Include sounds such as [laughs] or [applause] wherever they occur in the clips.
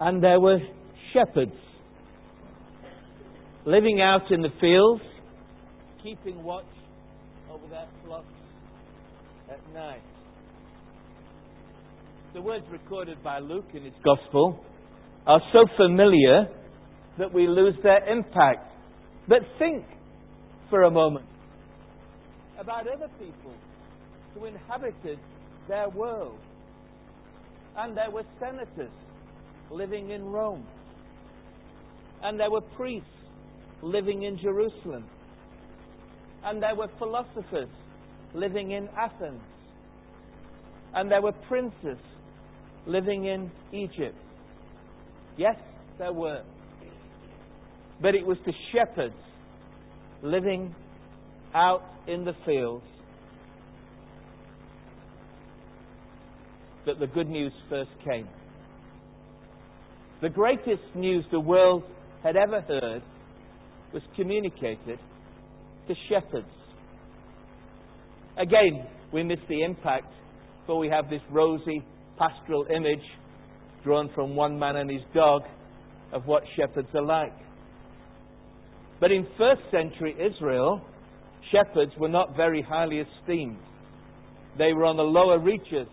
And there were shepherds living out in the fields, keeping watch over their flocks at night. The words recorded by Luke in his Gospel are so familiar that we lose their impact. But think for a moment about other people who inhabited their world. And there were senators living in Rome. And there were priests living in Jerusalem. And there were philosophers living in Athens. And there were princes living in Egypt. Yes, there were. But it was the shepherds living out in the fields that the good news first came. The greatest news the world had ever heard was communicated to shepherds. Again, we miss the impact, for we have this rosy pastoral image drawn from one man and his dog of what shepherds are like. But in first century Israel, shepherds were not very highly esteemed. They were on the lower reaches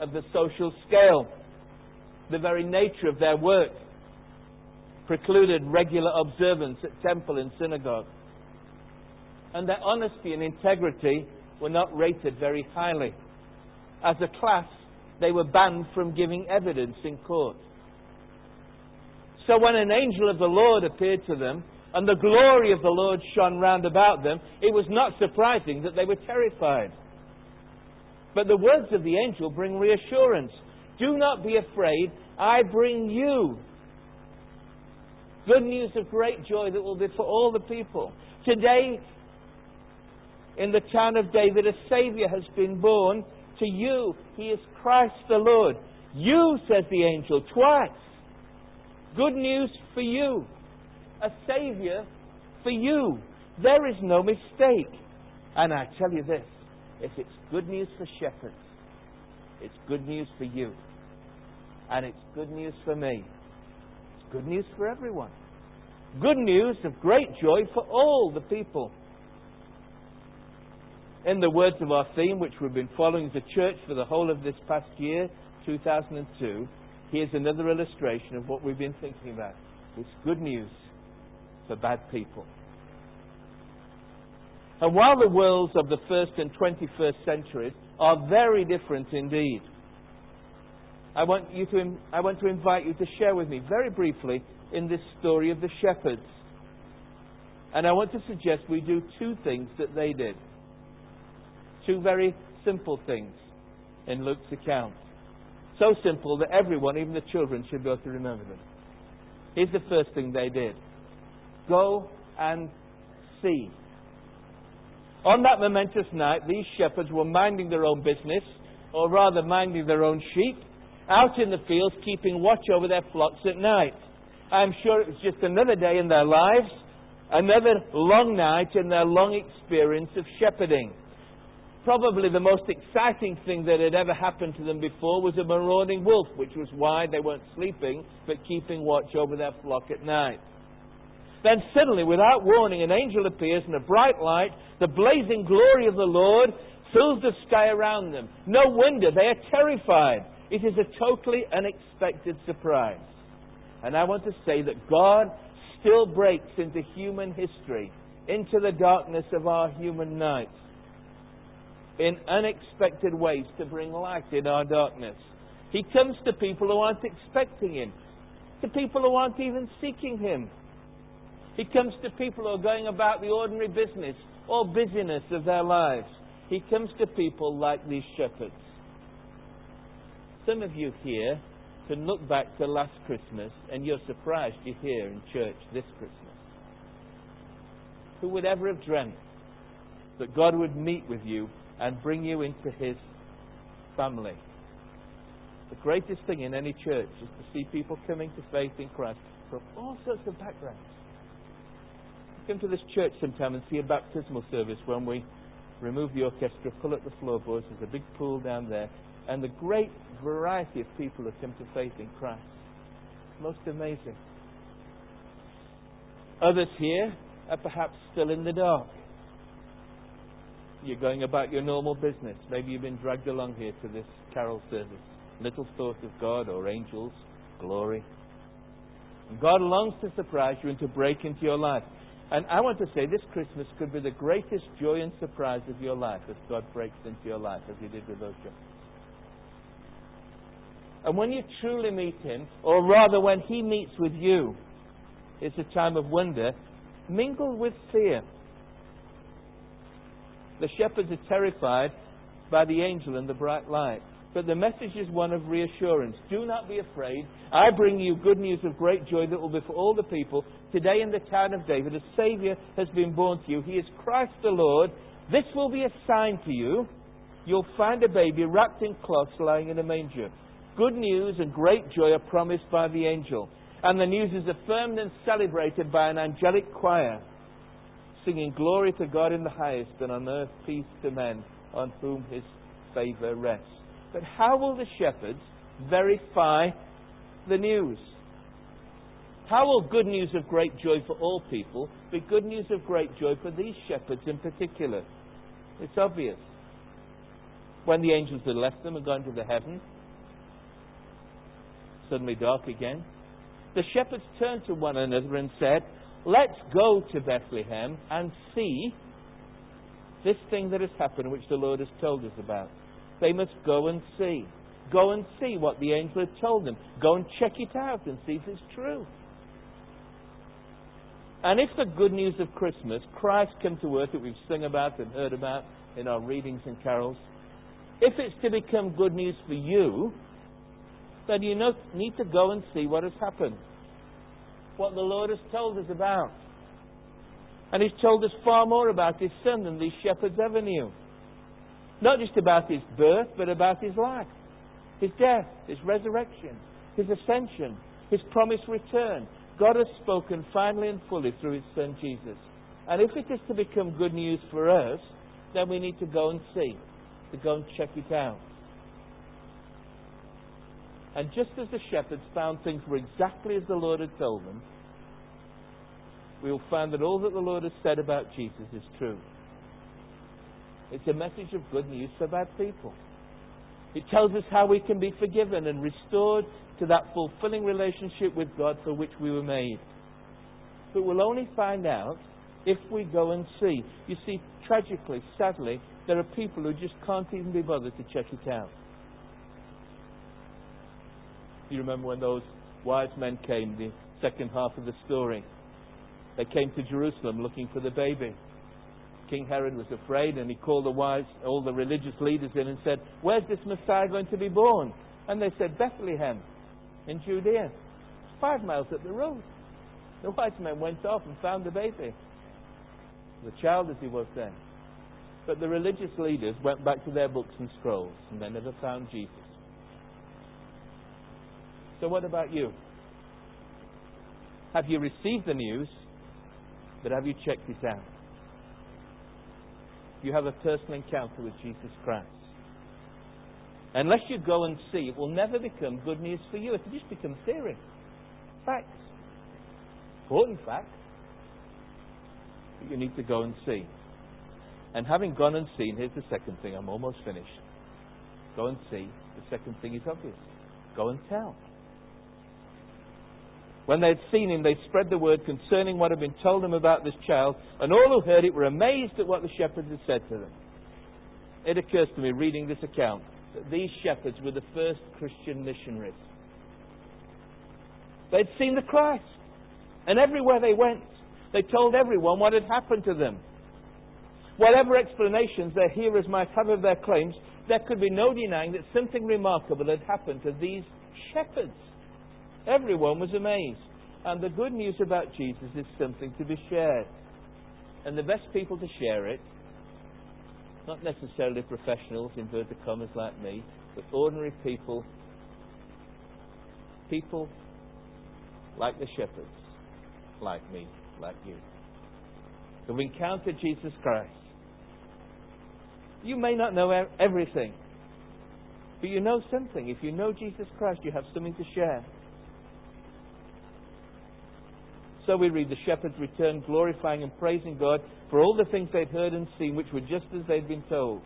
of the social scale. The very nature of their work precluded regular observance at temple and synagogue. And their honesty and integrity were not rated very highly. As a class, they were banned from giving evidence in court. So when an angel of the Lord appeared to them, and the glory of the Lord shone round about them, it was not surprising that they were terrified. But the words of the angel bring reassurance. Do not be afraid, I bring you. Good news of great joy that will be for all the people. Today, in the town of David, a Savior has been born to you. He is Christ the Lord. You, says the angel, twice. Good news for you. A Savior for you. There is no mistake. And I tell you this if it's good news for shepherds, it's good news for you. And it's good news for me. It's good news for everyone. Good news of great joy for all the people. In the words of our theme, which we've been following as a church for the whole of this past year, 2002, here's another illustration of what we've been thinking about. It's good news for bad people. And while the worlds of the first and 21st centuries are very different indeed, I want, you to, I want to invite you to share with me very briefly in this story of the shepherds. And I want to suggest we do two things that they did. Two very simple things in Luke's account. So simple that everyone, even the children, should be able to remember them. Here's the first thing they did go and see. On that momentous night, these shepherds were minding their own business, or rather minding their own sheep, out in the fields, keeping watch over their flocks at night. I'm sure it was just another day in their lives, another long night in their long experience of shepherding probably the most exciting thing that had ever happened to them before was a marauding wolf, which was why they weren't sleeping, but keeping watch over their flock at night. Then suddenly, without warning, an angel appears in a bright light. The blazing glory of the Lord fills the sky around them. No wonder they are terrified. It is a totally unexpected surprise. And I want to say that God still breaks into human history, into the darkness of our human nights in unexpected ways to bring light in our darkness. He comes to people who aren't expecting Him, to people who aren't even seeking Him. He comes to people who are going about the ordinary business or busyness of their lives. He comes to people like these shepherds. Some of you here can look back to last Christmas and you're surprised you're here in church this Christmas. Who would ever have dreamt that God would meet with you and bring you into His family. The greatest thing in any church is to see people coming to faith in Christ from all sorts of backgrounds. Come to this church sometime and see a baptismal service when we remove the orchestra, pull up the floorboards. There's a big pool down there, and the great variety of people who come to faith in Christ. Most amazing. Others here are perhaps still in the dark. You're going about your normal business. Maybe you've been dragged along here to this carol service. Little thought of God or angels, glory. God longs to surprise you and to break into your life. And I want to say this Christmas could be the greatest joy and surprise of your life as God breaks into your life, as He did with those shepherds. And when you truly meet Him, or rather when He meets with you, it's a time of wonder mingled with fear. The shepherds are terrified by the angel and the bright light. But the message is one of reassurance. Do not be afraid. I bring you good news of great joy that will be for all the people. Today in the town of David, a Savior has been born to you. He is Christ the Lord. This will be a sign to you. You'll find a baby wrapped in cloths lying in a manger. Good news and great joy are promised by the angel. And the news is affirmed and celebrated by an angelic choir, singing glory to God in the highest, and on earth peace to men on whom his favor rests. But how will the shepherds verify the news? How will good news of great joy for all people be good news of great joy for these shepherds in particular? It's obvious. When the angels had left them and gone to the heaven, suddenly dark again, the shepherds turned to one another and said, Let's go to Bethlehem and see this thing that has happened, which the Lord has told us about. They must go and see. Go and see what the angel had told them. Go and check it out and see if it's true. And if the good news of Christmas, Christ come to earth that we've sung about and heard about in our readings and carols, if it's to become good news for you, then you need to go and see what has happened. What the Lord has told us about. And He's told us far more about His Son than these shepherds ever knew. Not just about His birth, but about His life, His death, His resurrection, His ascension, His promised return. God has spoken finally and fully through His Son Jesus. And if it is to become good news for us, then we need to go and see, to go and check it out. And just as the shepherds found things were exactly as the Lord had told them, we will find that all that the Lord has said about Jesus is true. It's a message of good news for bad people. It tells us how we can be forgiven and restored to that fulfilling relationship with God for which we were made. But we'll only find out if we go and see. You see, tragically, sadly, there are people who just can't even be bothered to check it out. Do you remember when those wise men came, the second half of the story. They came to Jerusalem looking for the baby. King Herod was afraid and he called the wise, all the religious leaders in and said, Where's this Messiah going to be born? And they said, Bethlehem in Judea. Five miles up the road. The wise men went off and found the baby. The child as he was then. But the religious leaders went back to their books and scrolls and they never found Jesus. So, what about you? Have you received the news, but have you checked it out? You have a personal encounter with Jesus Christ. Unless you go and see, it will never become good news for you. It will just become theory. Facts. Important facts. But you need to go and see. And having gone and seen, here's the second thing. I'm almost finished. Go and see. The second thing is obvious. Go and tell. When they had seen him, they spread the word concerning what had been told them about this child, and all who heard it were amazed at what the shepherds had said to them. It occurs to me, reading this account, that these shepherds were the first Christian missionaries. They'd seen the Christ, and everywhere they went, they told everyone what had happened to them. Whatever explanations their hearers might have of their claims, there could be no denying that something remarkable had happened to these shepherds. Everyone was amazed. And the good news about Jesus is something to be shared. And the best people to share it, not necessarily professionals, inverted commas like me, but ordinary people, people like the shepherds, like me, like you, who've encountered Jesus Christ. You may not know everything, but you know something. If you know Jesus Christ, you have something to share. So we read the shepherds returned, glorifying and praising God for all the things they'd heard and seen, which were just as they'd been told.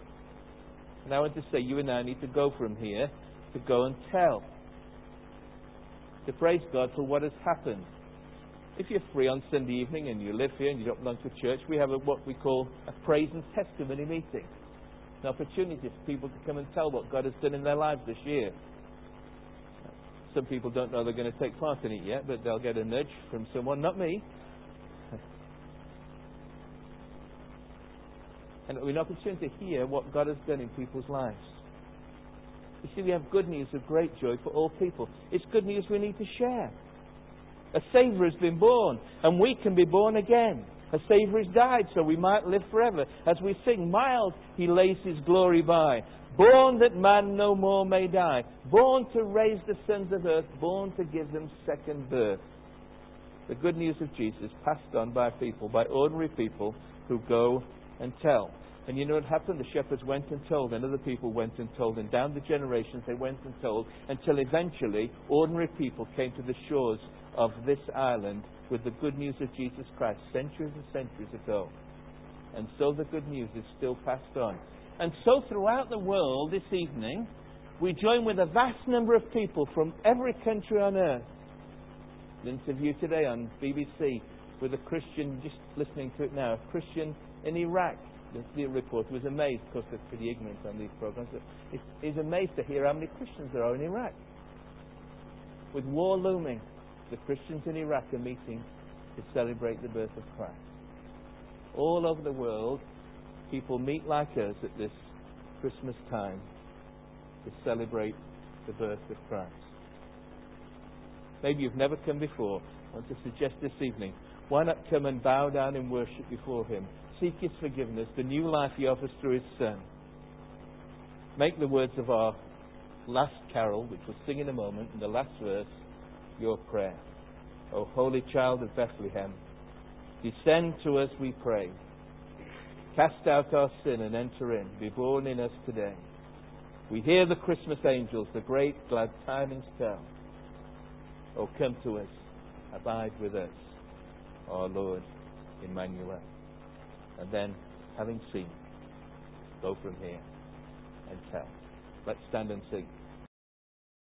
And I want to say, you and I need to go from here to go and tell. To praise God for what has happened. If you're free on Sunday evening and you live here and you don't belong to church, we have a, what we call a praise and testimony meeting. An opportunity for people to come and tell what God has done in their lives this year. Some people don't know they're going to take part in it yet, but they'll get a nudge from someone, not me. [laughs] And we're an opportunity to hear what God has done in people's lives. You see, we have good news of great joy for all people. It's good news we need to share. A Saviour has been born, and we can be born again. A Saviour has died, so we might live forever. As we sing, mild he lays his glory by. Born that man no more may die. Born to raise the sons of earth. Born to give them second birth. The good news of Jesus passed on by people, by ordinary people who go and tell. And you know what happened? The shepherds went and told, and other people went and told, and down the generations they went and told, until eventually ordinary people came to the shores of this island with the good news of Jesus Christ centuries and centuries ago. And so the good news is still passed on. And so throughout the world this evening, we join with a vast number of people from every country on earth. An interview today on BBC with a Christian, just listening to it now, a Christian in Iraq. The, reporter was amazed, of course, they're pretty ignorant on these programs. He's amazed to hear how many Christians there are in Iraq. With war looming, the Christians in Iraq are meeting to celebrate the birth of Christ. All over the world, people meet like us at this Christmas time to celebrate the birth of Christ. Maybe you've never come before. I want to suggest this evening, why not come and bow down in worship before Him? Seek His forgiveness, the new life He offers through His Son. Make the words of our last carol, which we'll sing in a moment, in the last verse, your prayer. O holy child of Bethlehem, descend to us, we pray. Cast out our sin and enter in. Be born in us today. We hear the Christmas angels, the great glad tidings tell. Oh, come to us, abide with us, our Lord Emmanuel. And then, having seen, go from here and tell. Let's stand and sing.